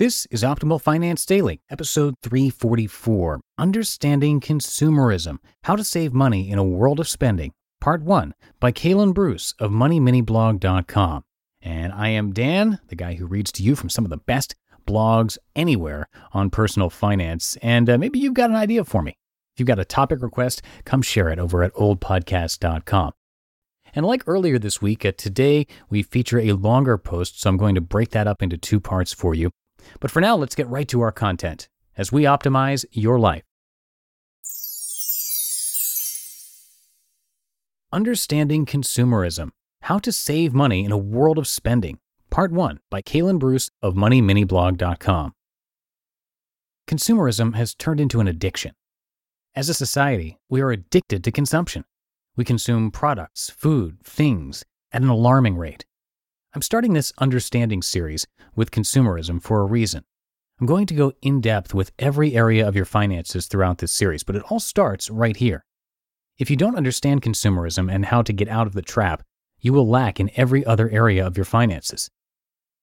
This is Optimal Finance Daily, episode 344 Understanding Consumerism How to Save Money in a World of Spending, Part 1 by Kalen Bruce of MoneyMiniBlog.com. And I am Dan, the guy who reads to you from some of the best blogs anywhere on personal finance. And uh, maybe you've got an idea for me. If you've got a topic request, come share it over at oldpodcast.com. And like earlier this week, uh, today we feature a longer post, so I'm going to break that up into two parts for you. But for now, let's get right to our content as we optimize your life. Understanding Consumerism How to Save Money in a World of Spending, Part 1 by Kalen Bruce of MoneyMiniBlog.com. Consumerism has turned into an addiction. As a society, we are addicted to consumption. We consume products, food, things at an alarming rate. I'm starting this understanding series with consumerism for a reason. I'm going to go in depth with every area of your finances throughout this series, but it all starts right here. If you don't understand consumerism and how to get out of the trap, you will lack in every other area of your finances.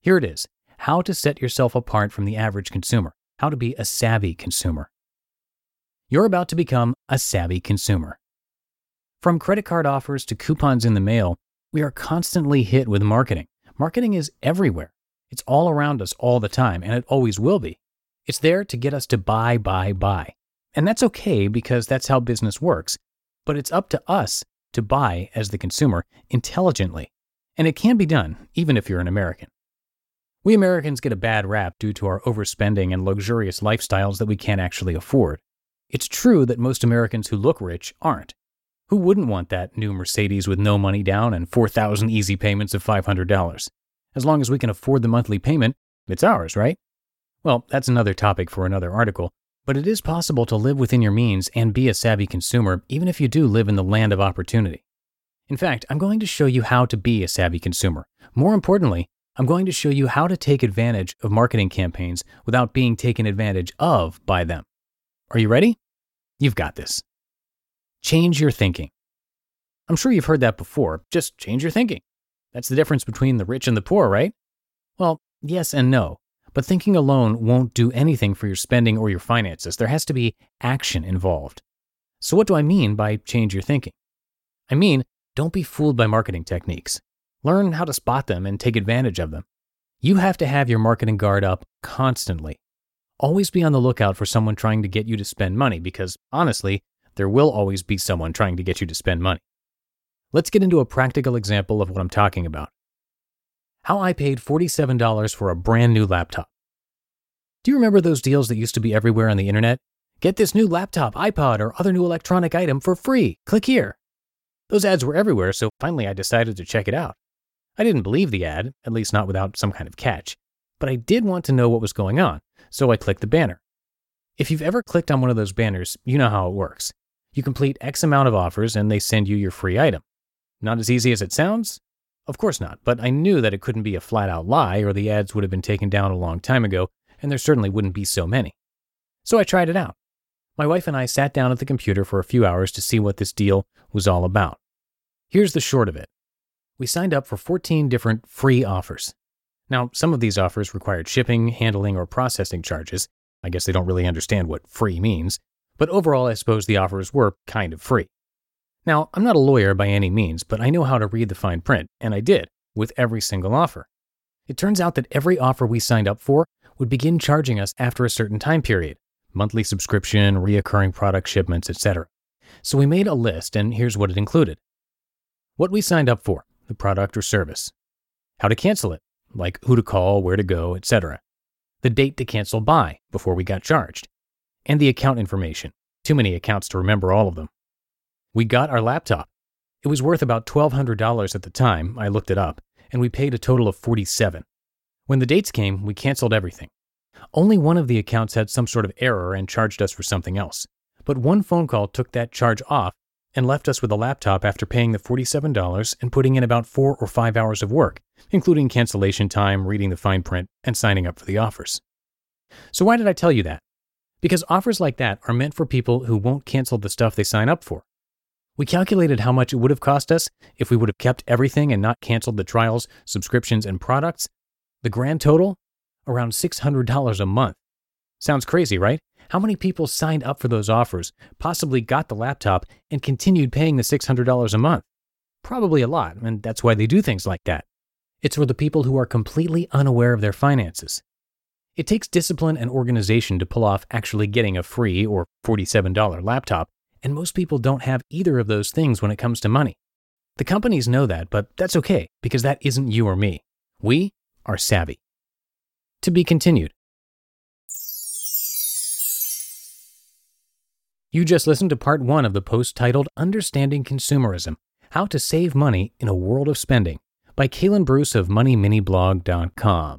Here it is how to set yourself apart from the average consumer, how to be a savvy consumer. You're about to become a savvy consumer. From credit card offers to coupons in the mail, we are constantly hit with marketing. Marketing is everywhere. It's all around us all the time, and it always will be. It's there to get us to buy, buy, buy. And that's okay because that's how business works. But it's up to us to buy as the consumer intelligently. And it can be done, even if you're an American. We Americans get a bad rap due to our overspending and luxurious lifestyles that we can't actually afford. It's true that most Americans who look rich aren't. Who wouldn't want that new Mercedes with no money down and 4,000 easy payments of $500? As long as we can afford the monthly payment, it's ours, right? Well, that's another topic for another article, but it is possible to live within your means and be a savvy consumer even if you do live in the land of opportunity. In fact, I'm going to show you how to be a savvy consumer. More importantly, I'm going to show you how to take advantage of marketing campaigns without being taken advantage of by them. Are you ready? You've got this. Change your thinking. I'm sure you've heard that before. Just change your thinking. That's the difference between the rich and the poor, right? Well, yes and no. But thinking alone won't do anything for your spending or your finances. There has to be action involved. So, what do I mean by change your thinking? I mean, don't be fooled by marketing techniques. Learn how to spot them and take advantage of them. You have to have your marketing guard up constantly. Always be on the lookout for someone trying to get you to spend money because, honestly, there will always be someone trying to get you to spend money. Let's get into a practical example of what I'm talking about. How I paid $47 for a brand new laptop. Do you remember those deals that used to be everywhere on the internet? Get this new laptop, iPod, or other new electronic item for free. Click here. Those ads were everywhere, so finally I decided to check it out. I didn't believe the ad, at least not without some kind of catch, but I did want to know what was going on, so I clicked the banner. If you've ever clicked on one of those banners, you know how it works. You complete X amount of offers and they send you your free item. Not as easy as it sounds? Of course not, but I knew that it couldn't be a flat out lie or the ads would have been taken down a long time ago, and there certainly wouldn't be so many. So I tried it out. My wife and I sat down at the computer for a few hours to see what this deal was all about. Here's the short of it we signed up for 14 different free offers. Now, some of these offers required shipping, handling, or processing charges. I guess they don't really understand what free means. But overall, I suppose the offers were kind of free. Now, I'm not a lawyer by any means, but I know how to read the fine print, and I did, with every single offer. It turns out that every offer we signed up for would begin charging us after a certain time period monthly subscription, reoccurring product shipments, etc. So we made a list, and here's what it included what we signed up for, the product or service, how to cancel it, like who to call, where to go, etc., the date to cancel by before we got charged, and the account information. Too many accounts to remember all of them. We got our laptop. It was worth about $1,200 at the time, I looked it up, and we paid a total of 47. When the dates came, we canceled everything. Only one of the accounts had some sort of error and charged us for something else. But one phone call took that charge off and left us with a laptop after paying the $47 and putting in about four or five hours of work, including cancellation time, reading the fine print, and signing up for the offers. So, why did I tell you that? Because offers like that are meant for people who won't cancel the stuff they sign up for. We calculated how much it would have cost us if we would have kept everything and not canceled the trials, subscriptions, and products. The grand total? Around $600 a month. Sounds crazy, right? How many people signed up for those offers, possibly got the laptop, and continued paying the $600 a month? Probably a lot, and that's why they do things like that. It's for the people who are completely unaware of their finances. It takes discipline and organization to pull off actually getting a free or $47 laptop, and most people don't have either of those things when it comes to money. The companies know that, but that's okay because that isn't you or me. We are savvy. To be continued. You just listened to part one of the post titled Understanding Consumerism How to Save Money in a World of Spending by Kalen Bruce of MoneyMiniBlog.com.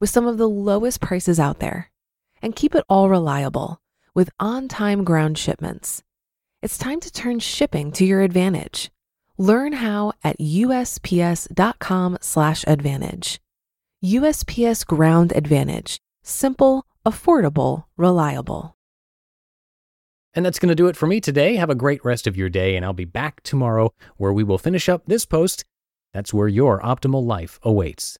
with some of the lowest prices out there and keep it all reliable with on time ground shipments. It's time to turn shipping to your advantage. Learn how at usps.com/advantage. USPS Ground Advantage: simple, affordable, reliable. And that's going to do it for me today. Have a great rest of your day, and I'll be back tomorrow where we will finish up this post. That's where your optimal life awaits.